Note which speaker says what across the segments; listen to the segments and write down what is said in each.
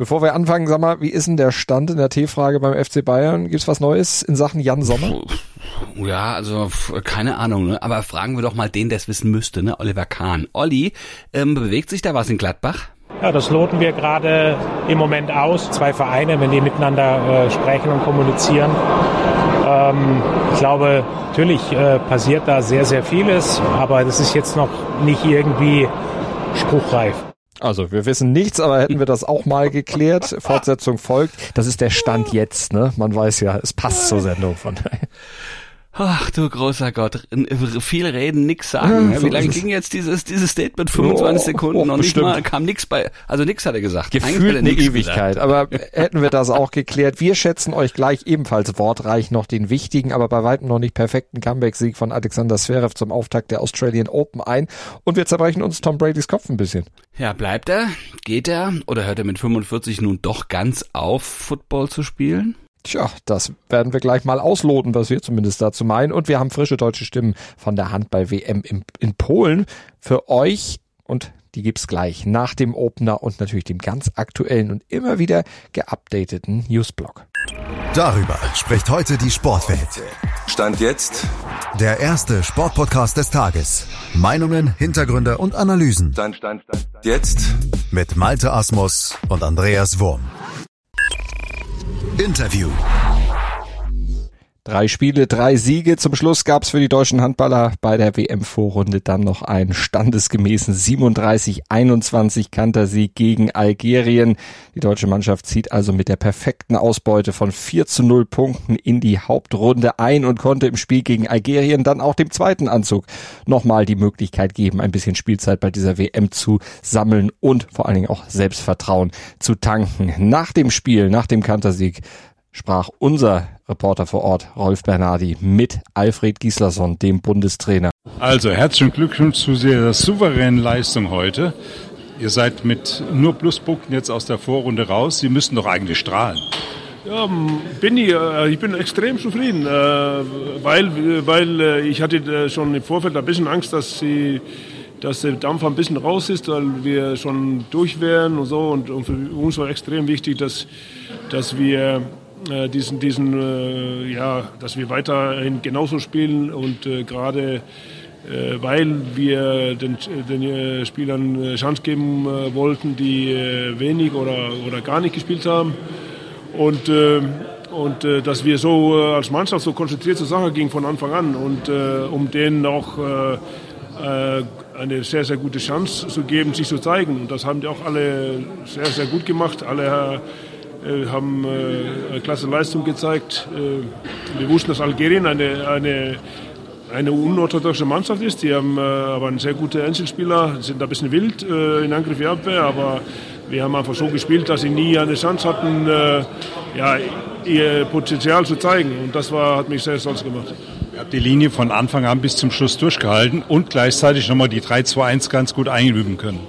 Speaker 1: Bevor wir anfangen, sag mal, wie ist denn der Stand in der T-Frage beim FC Bayern? Gibt's was Neues in Sachen Jan Sommer?
Speaker 2: Ja, also keine Ahnung, ne? aber fragen wir doch mal den, der es wissen müsste, ne? Oliver Kahn. Olli, ähm, bewegt sich da was in Gladbach?
Speaker 3: Ja, das loten wir gerade im Moment aus. Zwei Vereine, wenn die miteinander äh, sprechen und kommunizieren. Ähm, ich glaube, natürlich äh, passiert da sehr, sehr vieles, aber das ist jetzt noch nicht irgendwie spruchreif.
Speaker 1: Also wir wissen nichts, aber hätten wir das auch mal geklärt. Fortsetzung folgt. Das ist der Stand jetzt, ne? Man weiß ja, es passt zur Sendung von daher.
Speaker 2: Ach du großer Gott, viel reden, nix sagen. Ja, Wie lange ging jetzt dieses, dieses Statement? 25 oh, Sekunden oh, und nicht mal kam nix bei, also nix hat er gesagt.
Speaker 1: Gefühlt eine Ewigkeit, gesagt. aber hätten wir das auch geklärt. Wir schätzen euch gleich ebenfalls wortreich noch den wichtigen, aber bei weitem noch nicht perfekten Comeback-Sieg von Alexander Zverev zum Auftakt der Australian Open ein und wir zerbrechen uns Tom Bradys Kopf ein bisschen.
Speaker 2: Ja, bleibt er? Geht er? Oder hört er mit 45 nun doch ganz auf, Football zu spielen?
Speaker 1: Tja, das werden wir gleich mal ausloten, was wir zumindest dazu meinen. Und wir haben frische deutsche Stimmen von der Handball-WM in, in Polen für euch. Und die gibt's gleich nach dem Opener und natürlich dem ganz aktuellen und immer wieder geupdateten Newsblog.
Speaker 4: Darüber spricht heute die Sportwelt.
Speaker 5: Stand jetzt
Speaker 4: der erste Sportpodcast des Tages. Meinungen, Hintergründe und Analysen.
Speaker 5: Stand, stand, stand, stand. Jetzt
Speaker 4: mit Malte Asmus und Andreas Wurm. Interview.
Speaker 1: Drei Spiele, drei Siege. Zum Schluss gab es für die deutschen Handballer bei der WM-Vorrunde dann noch einen standesgemäßen 37-21 Kantersieg gegen Algerien. Die deutsche Mannschaft zieht also mit der perfekten Ausbeute von 4 zu 0 Punkten in die Hauptrunde ein und konnte im Spiel gegen Algerien dann auch dem zweiten Anzug nochmal die Möglichkeit geben, ein bisschen Spielzeit bei dieser WM zu sammeln und vor allen Dingen auch Selbstvertrauen zu tanken. Nach dem Spiel, nach dem Kantersieg sprach unser Reporter vor Ort, Rolf Bernardi, mit Alfred Gislason, dem Bundestrainer.
Speaker 6: Also herzlichen Glückwunsch zu sehr souveränen Leistung heute. Ihr seid mit nur Pluspunkten jetzt aus der Vorrunde raus. Sie müssen doch eigentlich strahlen.
Speaker 7: Ja, bin ich. Äh, ich bin extrem zufrieden, äh, weil, weil äh, ich hatte schon im Vorfeld ein bisschen Angst, dass sie dass der Dampf ein bisschen raus ist, weil wir schon durch wären und so. Und, und für uns war extrem wichtig, dass, dass wir äh, diesen, diesen äh, ja, dass wir weiterhin genauso spielen und äh, gerade äh, weil wir den, den äh, Spielern Chance geben wollten, die wenig oder, oder gar nicht gespielt haben und und dass wir so als Mannschaft so konzentriert zur Sache gingen von Anfang an und um denen auch eine sehr, sehr gute Chance zu geben, sich zu zeigen. Und das haben die auch alle sehr, sehr gut gemacht. Alle haben äh, eine klasse Leistung gezeigt. Äh, wir wussten, dass Algerien eine, eine, eine unorthodoxe Mannschaft ist. Die haben aber einen sehr guten Einzelspieler, sind ein bisschen wild in Angriff wie Abwehr, aber wir haben einfach so gespielt, dass sie nie eine Chance hatten, ja, ihr Potenzial zu zeigen. Und das war, hat mich sehr stolz gemacht.
Speaker 6: Ihr habt die Linie von Anfang an bis zum Schluss durchgehalten und gleichzeitig nochmal die 3-2-1 ganz gut einüben können.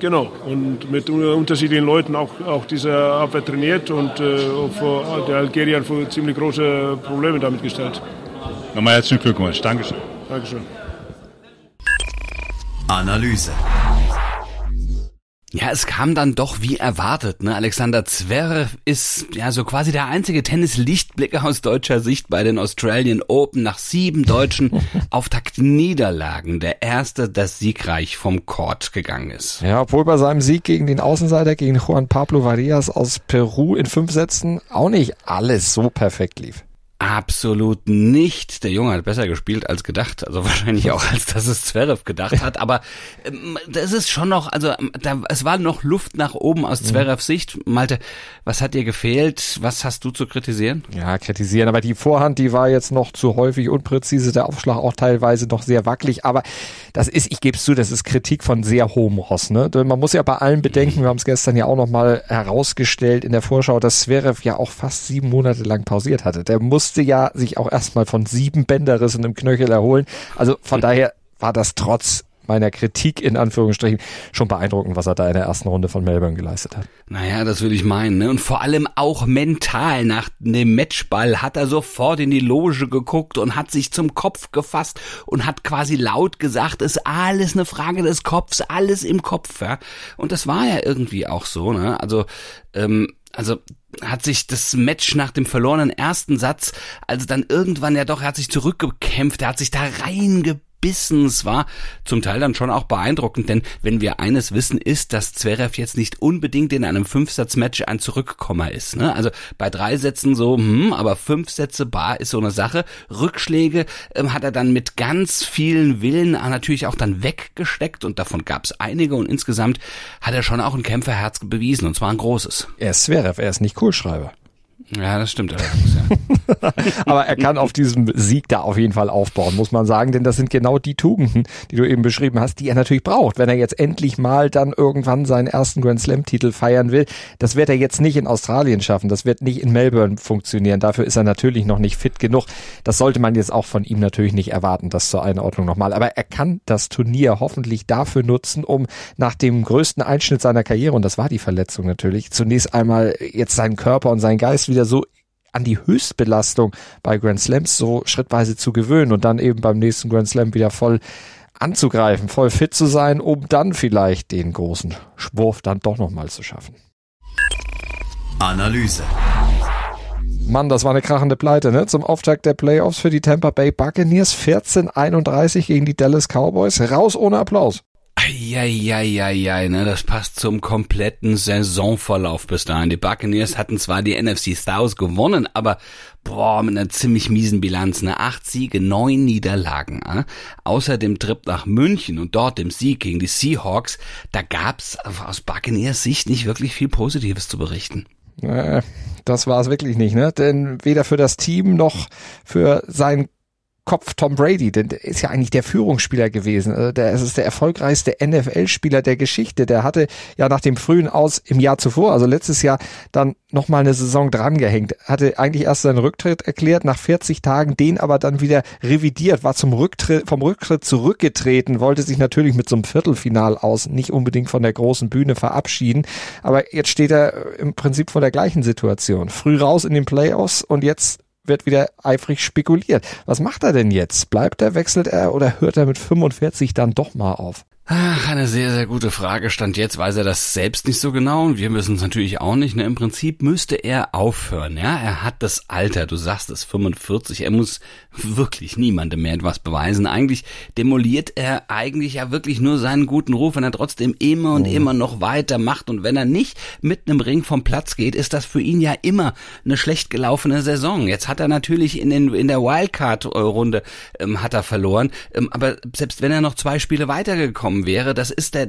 Speaker 7: Genau, und mit unterschiedlichen Leuten auch, auch diese Abwehr trainiert und äh, vor, der Algerier vor ziemlich große Probleme damit gestellt.
Speaker 6: Nochmal herzlichen Glückwunsch. Dankeschön.
Speaker 7: Dankeschön.
Speaker 4: Analyse.
Speaker 2: Ja, es kam dann doch wie erwartet. Ne? Alexander Zverev ist ja so quasi der einzige Tennis-Lichtblick aus deutscher Sicht bei den Australian Open nach sieben deutschen Auftakt-Niederlagen. Der erste, das siegreich vom Court gegangen ist.
Speaker 1: Ja, obwohl bei seinem Sieg gegen den Außenseiter, gegen Juan Pablo Varias aus Peru in fünf Sätzen auch nicht alles so perfekt lief.
Speaker 2: Absolut nicht. Der Junge hat besser gespielt als gedacht. Also wahrscheinlich auch, als dass es Zverev gedacht hat. Aber ähm, das ist schon noch, also ähm, da, es war noch Luft nach oben aus mhm. Zverevs Sicht. Malte, was hat dir gefehlt? Was hast du zu kritisieren?
Speaker 1: Ja, kritisieren. Aber die Vorhand, die war jetzt noch zu häufig unpräzise. Der Aufschlag auch teilweise noch sehr wackelig. Aber das ist, ich gebe es zu, das ist Kritik von sehr hohem Ross. Ne? Man muss ja bei allen bedenken, wir haben es gestern ja auch nochmal herausgestellt in der Vorschau, dass Zverev ja auch fast sieben Monate lang pausiert hatte. Der muss musste ja sich auch erstmal von sieben Bänderrissen im Knöchel erholen. Also von daher war das trotz meiner Kritik in Anführungsstrichen schon beeindruckend, was er da in der ersten Runde von Melbourne geleistet hat.
Speaker 2: Naja, das will ich meinen. Ne? Und vor allem auch mental. Nach dem Matchball hat er sofort in die Loge geguckt und hat sich zum Kopf gefasst und hat quasi laut gesagt, ist alles eine Frage des Kopfs, alles im Kopf. Ja? Und das war ja irgendwie auch so. Ne? Also ähm, also hat sich das Match nach dem verlorenen ersten Satz, also dann irgendwann ja doch, er hat sich zurückgekämpft, er hat sich da reingebissen gebissen. Es war zum Teil dann schon auch beeindruckend, denn wenn wir eines wissen, ist, dass Zverev jetzt nicht unbedingt in einem Fünfsatz-Match ein Zurückkommer ist. Ne? Also bei drei Sätzen so, hm, aber fünf Sätze bar ist so eine Sache. Rückschläge ähm, hat er dann mit ganz vielen Willen natürlich auch dann weggesteckt und davon gab es einige und insgesamt hat er schon auch ein Kämpferherz bewiesen und zwar ein großes.
Speaker 1: Er ist Zverev, er ist nicht Kohlschreiber.
Speaker 2: Ja, das stimmt allerdings,
Speaker 1: ja. Aber er kann auf diesem Sieg da auf jeden Fall aufbauen, muss man sagen, denn das sind genau die Tugenden, die du eben beschrieben hast, die er natürlich braucht, wenn er jetzt endlich mal dann irgendwann seinen ersten Grand Slam Titel feiern will. Das wird er jetzt nicht in Australien schaffen, das wird nicht in Melbourne funktionieren, dafür ist er natürlich noch nicht fit genug. Das sollte man jetzt auch von ihm natürlich nicht erwarten, das zur Einordnung nochmal. Aber er kann das Turnier hoffentlich dafür nutzen, um nach dem größten Einschnitt seiner Karriere, und das war die Verletzung natürlich, zunächst einmal jetzt seinen Körper und seinen Geist wieder wieder so an die Höchstbelastung bei Grand Slams so schrittweise zu gewöhnen und dann eben beim nächsten Grand Slam wieder voll anzugreifen, voll fit zu sein, um dann vielleicht den großen Schwurf dann doch nochmal zu schaffen.
Speaker 4: Analyse.
Speaker 1: Mann, das war eine krachende Pleite, ne? Zum Auftakt der Playoffs für die Tampa Bay Buccaneers 14:31 gegen die Dallas Cowboys. Raus ohne Applaus.
Speaker 2: Eieieiei, ne, das passt zum kompletten Saisonverlauf bis dahin. Die Buccaneers hatten zwar die NFC South gewonnen, aber boah, mit einer ziemlich miesen Bilanz, ne, acht Siege, neun Niederlagen. Äh? Außer dem Trip nach München und dort dem Sieg gegen die Seahawks, da gab's aus Buccaneers Sicht nicht wirklich viel Positives zu berichten.
Speaker 1: Äh, das war es wirklich nicht, ne? Denn weder für das Team noch für seinen Kopf Tom Brady, denn der ist ja eigentlich der Führungsspieler gewesen. Also der ist der erfolgreichste NFL-Spieler der Geschichte. Der hatte ja nach dem frühen Aus im Jahr zuvor, also letztes Jahr, dann nochmal eine Saison drangehängt. Hatte eigentlich erst seinen Rücktritt erklärt, nach 40 Tagen den aber dann wieder revidiert, war zum Rücktritt, vom Rücktritt zurückgetreten, wollte sich natürlich mit so einem Viertelfinal aus nicht unbedingt von der großen Bühne verabschieden. Aber jetzt steht er im Prinzip vor der gleichen Situation. Früh raus in den Playoffs und jetzt wird wieder eifrig spekuliert. Was macht er denn jetzt? Bleibt er, wechselt er oder hört er mit 45 dann doch mal auf?
Speaker 2: Ach, eine sehr, sehr gute Frage. Stand jetzt weiß er das selbst nicht so genau und wir wissen es natürlich auch nicht. Ne? Im Prinzip müsste er aufhören. Ja, er hat das Alter. Du sagst es, 45. Er muss wirklich niemandem mehr etwas beweisen. Eigentlich demoliert er eigentlich ja wirklich nur seinen guten Ruf, wenn er trotzdem immer und oh. immer noch weitermacht. Und wenn er nicht mit einem Ring vom Platz geht, ist das für ihn ja immer eine schlecht gelaufene Saison. Jetzt hat er natürlich in, den, in der Wildcard-Runde ähm, hat er verloren. Ähm, aber selbst wenn er noch zwei Spiele weitergekommen gekommen wäre. Das ist der,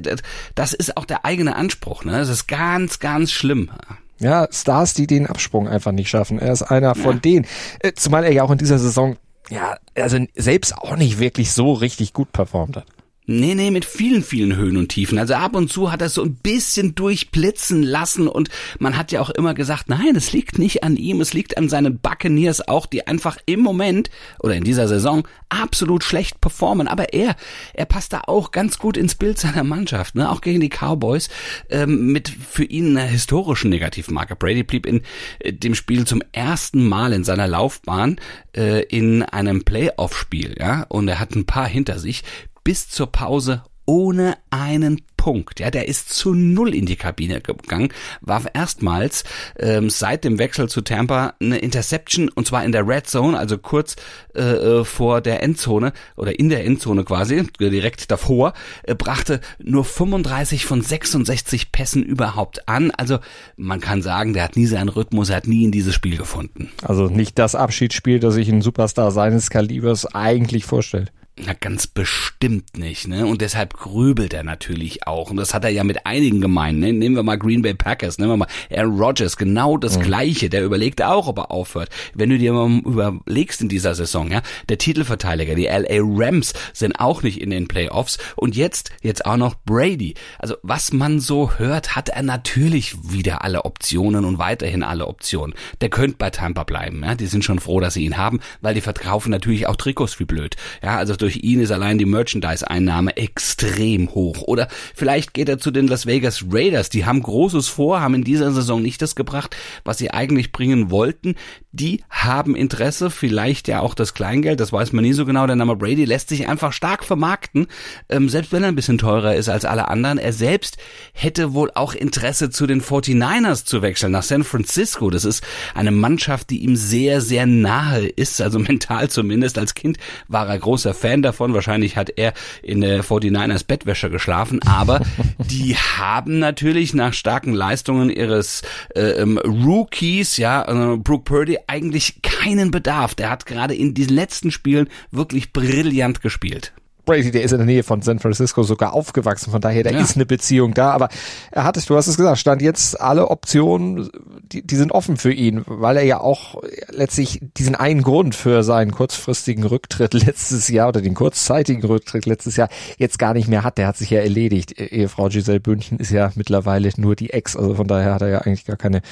Speaker 2: das ist auch der eigene Anspruch. Ne? Das ist ganz, ganz schlimm.
Speaker 1: Ja, Stars, die den Absprung einfach nicht schaffen. Er ist einer von ja. denen. Äh, zumal er ja auch in dieser Saison ja, also selbst auch nicht wirklich so richtig gut performt hat.
Speaker 2: Nee, nee, mit vielen, vielen Höhen und Tiefen. Also ab und zu hat er so ein bisschen durchblitzen lassen und man hat ja auch immer gesagt, nein, es liegt nicht an ihm, es liegt an seinen Buccaneers auch, die einfach im Moment oder in dieser Saison absolut schlecht performen. Aber er, er passt da auch ganz gut ins Bild seiner Mannschaft, ne? auch gegen die Cowboys ähm, mit für ihn einer historischen Negativmarke. Brady blieb in äh, dem Spiel zum ersten Mal in seiner Laufbahn äh, in einem Playoff-Spiel, ja, und er hat ein paar hinter sich bis zur Pause ohne einen Punkt. Ja, der ist zu null in die Kabine gegangen, warf erstmals ähm, seit dem Wechsel zu Tampa eine Interception und zwar in der Red Zone, also kurz äh, äh vor der Endzone oder in der Endzone quasi, direkt davor, äh, brachte nur 35 von 66 Pässen überhaupt an. Also man kann sagen, der hat nie seinen Rhythmus, er hat nie in dieses Spiel gefunden.
Speaker 1: Also nicht das Abschiedsspiel, das sich ein Superstar seines Kalibers eigentlich vorstellt.
Speaker 2: Na, ganz bestimmt nicht, ne? Und deshalb grübelt er natürlich auch. Und das hat er ja mit einigen gemeint, ne? Nehmen wir mal Green Bay Packers, nehmen wir mal Aaron Rodgers, genau das mhm. Gleiche. Der überlegt auch, ob er aufhört. Wenn du dir mal überlegst in dieser Saison, ja? Der Titelverteidiger, die LA Rams, sind auch nicht in den Playoffs. Und jetzt, jetzt auch noch Brady. Also, was man so hört, hat er natürlich wieder alle Optionen und weiterhin alle Optionen. Der könnte bei Tampa bleiben, ja? Die sind schon froh, dass sie ihn haben, weil die verkaufen natürlich auch Trikots wie blöd. Ja, also durch durch ihn ist allein die Merchandise-Einnahme extrem hoch. Oder vielleicht geht er zu den Las Vegas Raiders. Die haben Großes vor, haben in dieser Saison nicht das gebracht, was sie eigentlich bringen wollten. Die haben Interesse, vielleicht ja auch das Kleingeld, das weiß man nie so genau. Der Name Brady lässt sich einfach stark vermarkten, ähm, selbst wenn er ein bisschen teurer ist als alle anderen. Er selbst hätte wohl auch Interesse zu den 49ers zu wechseln, nach San Francisco. Das ist eine Mannschaft, die ihm sehr, sehr nahe ist, also mental zumindest. Als Kind war er großer Fan davon. Wahrscheinlich hat er in der 49ers Bettwäsche geschlafen, aber die haben natürlich nach starken Leistungen ihres äh, ähm, Rookies, ja, äh, Brooke Purdy, eigentlich keinen Bedarf. Der hat gerade in diesen letzten Spielen wirklich brillant gespielt.
Speaker 1: Brady, der ist in der Nähe von San Francisco sogar aufgewachsen, von daher, da ja. ist eine Beziehung da, aber er hat es, du hast es gesagt, stand jetzt alle Optionen, die, die sind offen für ihn, weil er ja auch letztlich diesen einen Grund für seinen kurzfristigen Rücktritt letztes Jahr oder den kurzzeitigen Rücktritt letztes Jahr jetzt gar nicht mehr hat, der hat sich ja erledigt. Ehefrau Giselle Bündchen ist ja mittlerweile nur die Ex, also von daher hat er ja eigentlich gar keine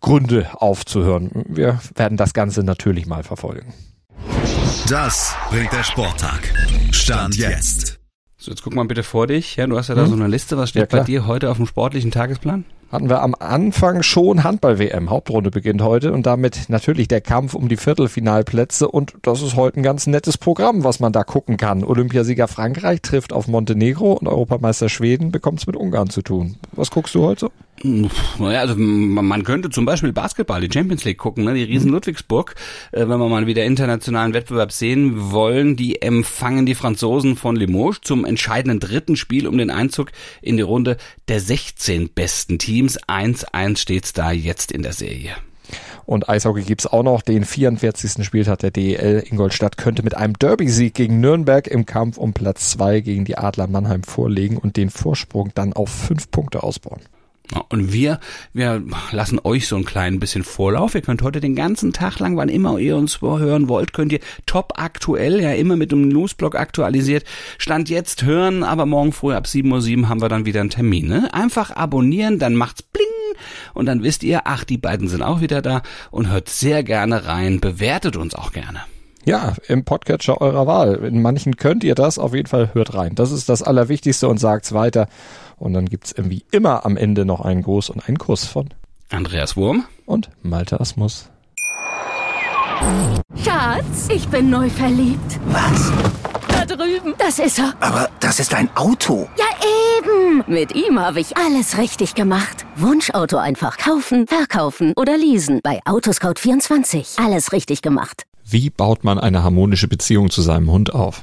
Speaker 1: Gründe aufzuhören. Wir werden das Ganze natürlich mal verfolgen.
Speaker 4: Das bringt der Sporttag. Stand jetzt.
Speaker 2: So, jetzt guck mal bitte vor dich. Ja, du hast ja da hm? so eine Liste. Was steht ja, bei dir heute auf dem sportlichen Tagesplan?
Speaker 1: Hatten wir am Anfang schon Handball-WM. Hauptrunde beginnt heute und damit natürlich der Kampf um die Viertelfinalplätze und das ist heute ein ganz nettes Programm, was man da gucken kann. Olympiasieger Frankreich trifft auf Montenegro und Europameister Schweden bekommt es mit Ungarn zu tun. Was guckst du heute so?
Speaker 2: Naja, also man könnte zum Beispiel Basketball, die Champions League gucken, ne? die Riesen Ludwigsburg, äh, wenn wir mal wieder internationalen Wettbewerb sehen wollen, die empfangen die Franzosen von Limoges zum entscheidenden dritten Spiel um den Einzug in die Runde der 16 besten Teams. 1-1 steht's da jetzt in der Serie.
Speaker 1: Und Eishockey gibt's auch noch. Den 44. Spieltag der DEL. Ingolstadt könnte mit einem Derby-Sieg gegen Nürnberg im Kampf um Platz zwei gegen die Adler Mannheim vorlegen und den Vorsprung dann auf fünf Punkte ausbauen.
Speaker 2: Und wir, wir lassen euch so ein klein bisschen Vorlauf. Ihr könnt heute den ganzen Tag lang, wann immer ihr uns hören wollt, könnt ihr top aktuell, ja immer mit einem Newsblog aktualisiert, Stand jetzt hören, aber morgen früh ab 7.07 Uhr haben wir dann wieder einen Termin. Ne? Einfach abonnieren, dann macht's bling und dann wisst ihr, ach, die beiden sind auch wieder da und hört sehr gerne rein, bewertet uns auch gerne.
Speaker 1: Ja, im Podcatcher eurer Wahl. In manchen könnt ihr das, auf jeden Fall hört rein. Das ist das Allerwichtigste und sagt's weiter. Und dann gibt's irgendwie immer am Ende noch einen Gruß und einen Kuss von
Speaker 2: Andreas Wurm
Speaker 1: und Malte Asmus.
Speaker 8: Schatz, ich bin neu verliebt.
Speaker 9: Was?
Speaker 8: Da drüben. Das ist er.
Speaker 9: Aber das ist ein Auto.
Speaker 8: Ja, eben. Mit ihm habe ich alles richtig gemacht. Wunschauto einfach kaufen, verkaufen oder leasen. Bei Autoscout24. Alles richtig gemacht.
Speaker 1: Wie baut man eine harmonische Beziehung zu seinem Hund auf?